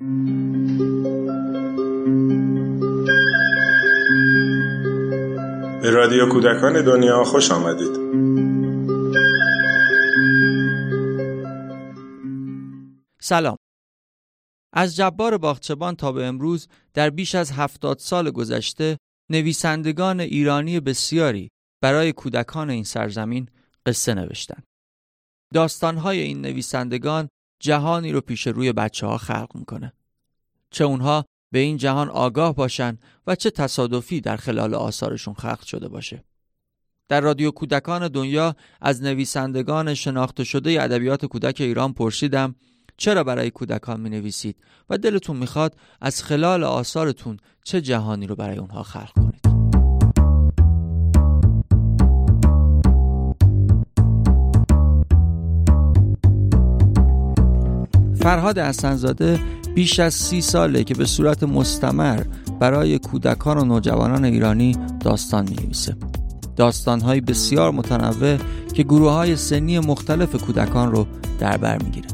به رادیو کودکان دنیا خوش آمدید سلام از جبار باغچبان تا به امروز در بیش از هفتاد سال گذشته نویسندگان ایرانی بسیاری برای کودکان این سرزمین قصه نوشتند. داستانهای این نویسندگان جهانی رو پیش روی بچه ها خلق می‌کنه. چه اونها به این جهان آگاه باشن و چه تصادفی در خلال آثارشون خلق شده باشه. در رادیو کودکان دنیا از نویسندگان شناخته شده ادبیات کودک ایران پرسیدم چرا برای کودکان می نویسید و دلتون می‌خواد از خلال آثارتون چه جهانی رو برای اونها خلق کنید فرهاد حسنزاده بیش از سی ساله که به صورت مستمر برای کودکان و نوجوانان ایرانی داستان می نویسه داستانهایی بسیار متنوع که گروه های سنی مختلف کودکان رو در بر می‌گیره.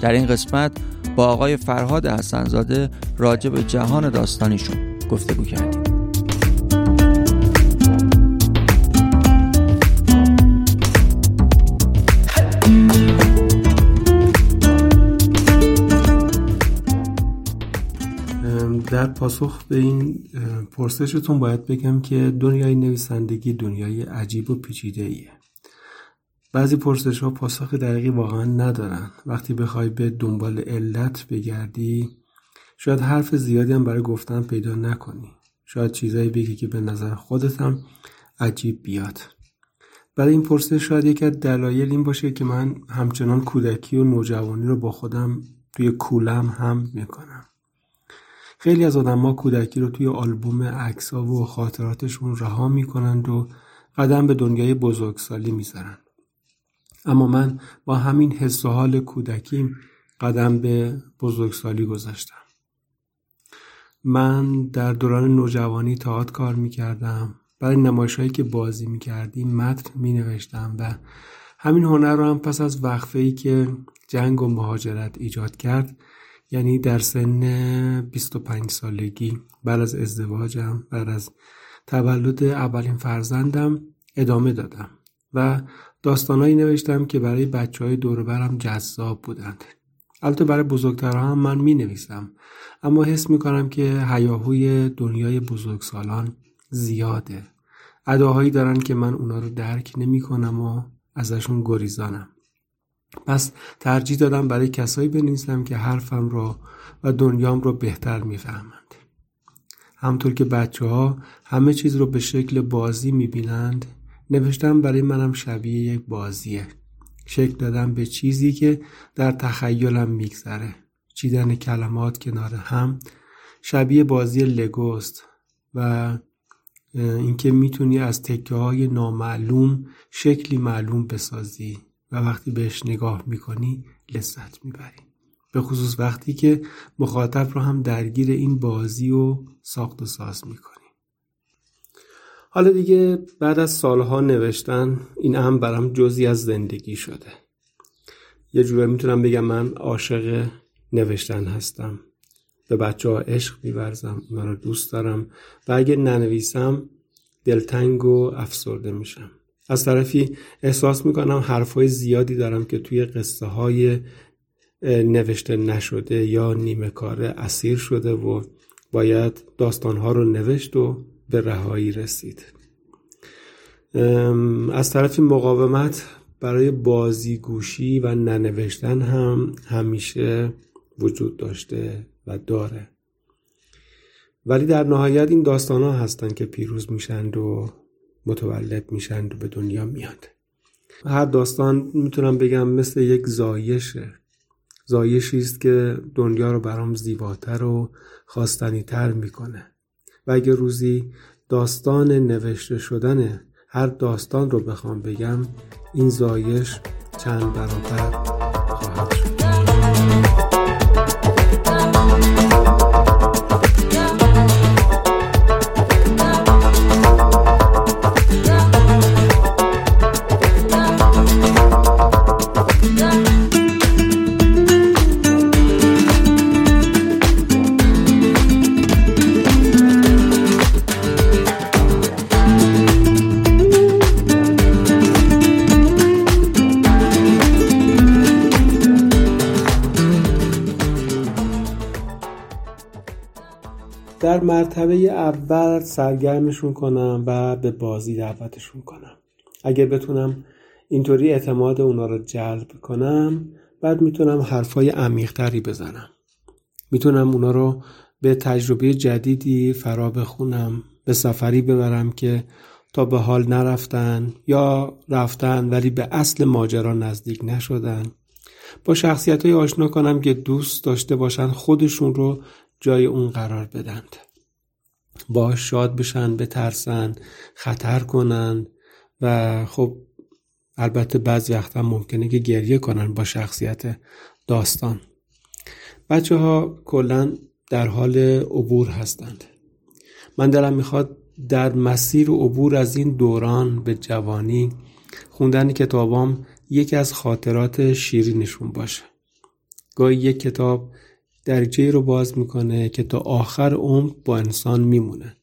در این قسمت با آقای فرهاد حسنزاده راجع به جهان داستانیشون گفتگو کردیم. در پاسخ به این پرسشتون باید بگم که دنیای نویسندگی دنیای عجیب و پیچیده ایه بعضی پرسش ها پاسخ دقیقی واقعا ندارن. وقتی بخوای به دنبال علت بگردی شاید حرف زیادی هم برای گفتن پیدا نکنی. شاید چیزایی بگی که به نظر خودت هم عجیب بیاد. برای این پرسش شاید یکی از دلایل این باشه که من همچنان کودکی و نوجوانی رو با خودم توی کولم هم می‌کنم. خیلی از آدم کودکی رو توی آلبوم عکس‌ها و خاطراتشون رها می‌کنند و قدم به دنیای بزرگسالی می‌ذارن. اما من با همین حس و حال کودکیم قدم به بزرگسالی گذاشتم. من در دوران نوجوانی تئاتر کار می‌کردم. برای نمایش هایی که بازی می‌کردیم متن می نوشتم و همین هنر رو هم پس از وقفه ای که جنگ و مهاجرت ایجاد کرد یعنی در سن 25 سالگی بعد از ازدواجم بعد از تولد اولین فرزندم ادامه دادم و داستانهایی نوشتم که برای بچه های دوربرم جذاب بودند. البته برای بزرگترها هم من می نویسم اما حس می کنم که هیاهوی دنیای بزرگسالان زیاده. اداهایی دارن که من اونا رو درک نمی کنم و ازشون گریزانم. پس ترجیح دادم برای کسایی بنویسم که حرفم رو و دنیام رو بهتر می‌فهمند. همطور که بچه ها همه چیز رو به شکل بازی می‌بینند نوشتم برای منم شبیه یک بازیه. شکل دادم به چیزی که در تخیلم میگذره. چیدن کلمات کنار هم شبیه بازی لگوست و اینکه می‌تونی از تکه های نامعلوم شکلی معلوم بسازی. و وقتی بهش نگاه می‌کنی لذت می‌بری. به خصوص وقتی که مخاطب رو هم درگیر این بازی و ساخت و ساز می‌کنی. حالا دیگه بعد از سالها نوشتن این هم برام جزی از زندگی شده. یه جوره می‌تونم بگم من عاشق نوشتن هستم. به بچه ها عشق میورزم اونا رو دوست دارم و اگه ننویسم دلتنگ و افسرده میشم. از طرفی احساس می‌کنم حرفهای زیادی دارم که توی قصه های نوشته نشده یا نیمه کاره اسیر شده و باید داستانها رو نوشت و به رهایی رسید. از طرفی مقاومت برای بازیگوشی و ننوشتن هم همیشه وجود داشته و داره. ولی در نهایت این داستان ها هستن که پیروز میشند و متولد میشند و به دنیا میاد. هر داستان می‌تونم بگم مثل یک زایشه. زایشی است که دنیا رو برام زیباتر و خواستنیتر می‌کنه. و اگه روزی داستان نوشته شدن هر داستان رو بخوام بگم این زایش چند برابر مرتبه اول سرگرمشون کنم و به بازی دعوتشون کنم. اگر بتونم اینطوری اعتماد اونا رو جلب کنم بعد می‌تونم حرفای عمیقتری بزنم. می‌تونم اونا رو به تجربه جدیدی فرا بخونم به سفری ببرم که تا به حال نرفتن یا رفتن ولی به اصل ماجرا نزدیک نشدن. با شخصیت های آشنا کنم که دوست داشته باشن خودشون رو جای اون قرار بدند. با شاد بشن بترسن خطر کنن و خب البته بعضی وقتا ممکنه که گریه کنن با شخصیت داستان. بچه ها کلا در حال عبور هستند. من دلم می‌خواد در مسیر و عبور از این دوران به جوانی خوندن کتابام یکی از خاطرات شیرینشون باشه. گاهی یک کتاب دریچه رو باز می‌کنه که تا آخر عمر با انسان میمونه.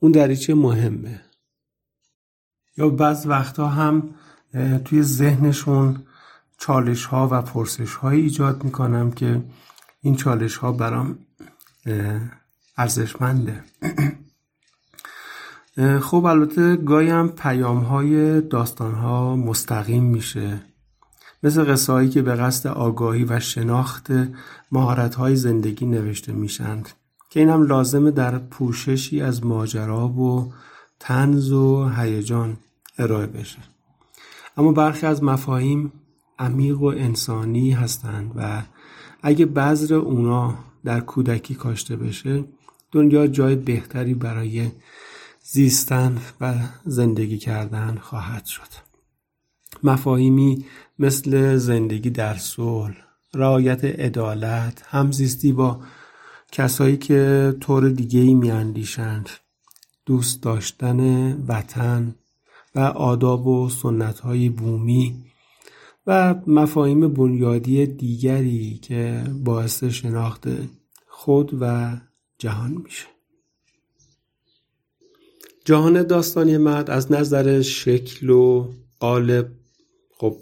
اون دریچه مهمه. یا بعض وقتا هم توی ذهنشون چالش ها و پرسش های ایجاد می‌کنم که این چالش ها برام ارزشمنده. خب البته گاهی هم پیام های داستان ها مستقیم میشه. مثل قصه که به قصد آگاهی و شناخت مهارت های زندگی نوشته میشند که این هم لازمه در پوششی از ماجرا و تنز و هیجان ارائه بشه. اما برخی از مفاهیم عمیق و انسانی هستند و اگه بذر اونا در کودکی کاشته بشه دنیا جای بهتری برای زیستن و زندگی کردن خواهد شد. مفاهیمی مثل زندگی در صلح رعایت عدالت همزیستی با کسایی که طور دیگه ای میاندیشند دوست داشتن وطن و آداب و سنت های بومی و مفاهیم بنیادی دیگری که باعث شناخت خود و جهان میشه. جهان داستانی مرد از نظر شکل و قالب خب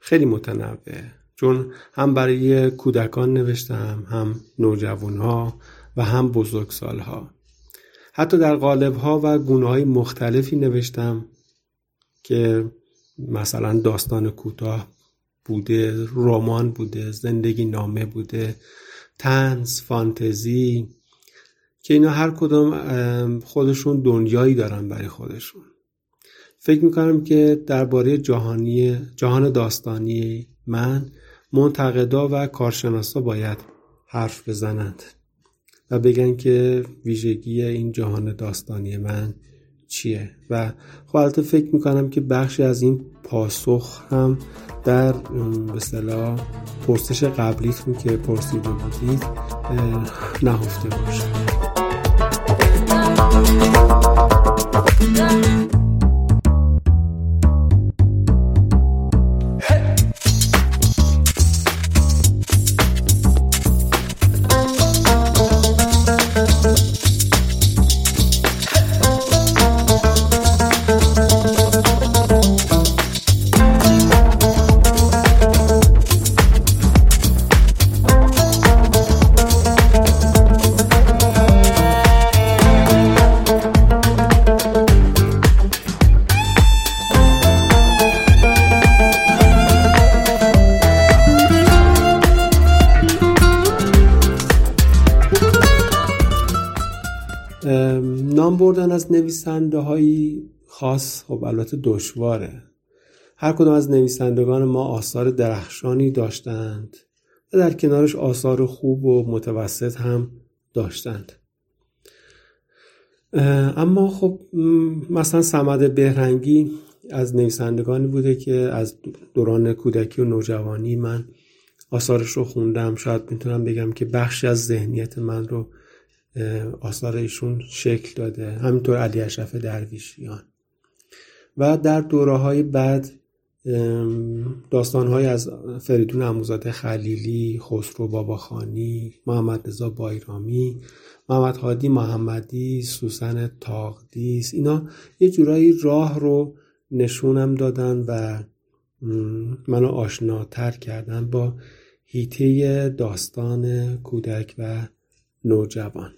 خیلی متنوعه چون هم برای کودکان نوشتم هم نوجوان ها و هم بزرگسال ها حتی در قالب ها و گونه های مختلفی نوشتم که مثلا داستان کوتاه بوده رمان بوده زندگی نامه بوده تنز فانتزی که اینا هر کدوم خودشون دنیایی دارن برای خودشون. فکر می‌کنم که درباره جهانی جهان داستانی من منتقدا و کارشناسا باید حرف بزنند و بگن که ویژگی این جهان داستانی من چیه. و خب البته فکر می‌کنم که بخشی از این پاسخ هم در به پرسش قبلیتون که پرسیده بودید نهفته باشه. بردن از نویسنده های خاص خب البته دشواره. هر کدام از نویسندگان ما آثار درخشانی داشتند و در کنارش آثار خوب و متوسط هم داشتند. اما خب مثلا سمد بهرنگی از نویسندگانی بوده که از دوران کودکی و نوجوانی من آثارش رو خوندم. شاید می‌تونم بگم که بخشی از ذهنیت من رو آثار ایشون شکل داده. همینطور علی اشرف درویشیان. و در دوره های بعد داستان از فریدون اموزاده خلیلی خسرو باباخانی محمد رضا بایرامی محمد هادی محمدی سوسن تاقدیس اینا یه جورایی راه رو نشونم دادن و منو آشناتر کردن با هیته داستان کودک و نوجوان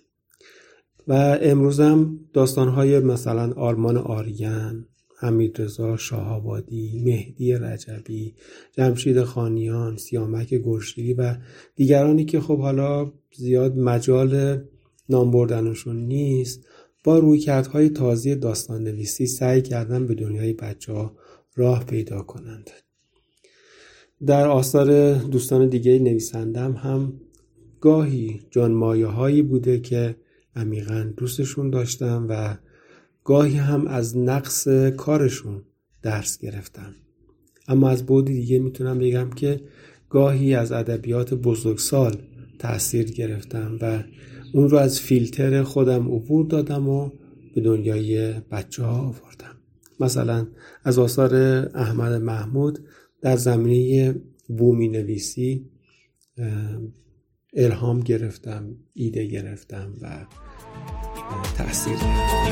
و امروزم داستانهای مثلا آرمان آریان حمید رضا شاهابادی، مهدی رجبی، جمشید خانیان، سیامک گرشیری و دیگرانی که خب حالا زیاد مجال نام بردنشون نیست با رویکردهای تازی داستان نویسی سعی کردن به دنیای بچه ها راه پیدا کنند. در آثار دوستان دیگه نویسندم هم گاهی جان مایه هایی بوده که عمیقا دوستشون داشتم و گاهی هم از نقص کارشون درس گرفتم اما از بودی دیگه می‌تونم بگم که گاهی از ادبیات بزرگسال تاثیر گرفتم و اون رو از فیلتر خودم عبور دادم و به دنیای بچه ها آوردم. مثلا از آثار احمد محمود در زمینه بومی نویسی الهام گرفتم ایده گرفتم و تاثیر گرفتم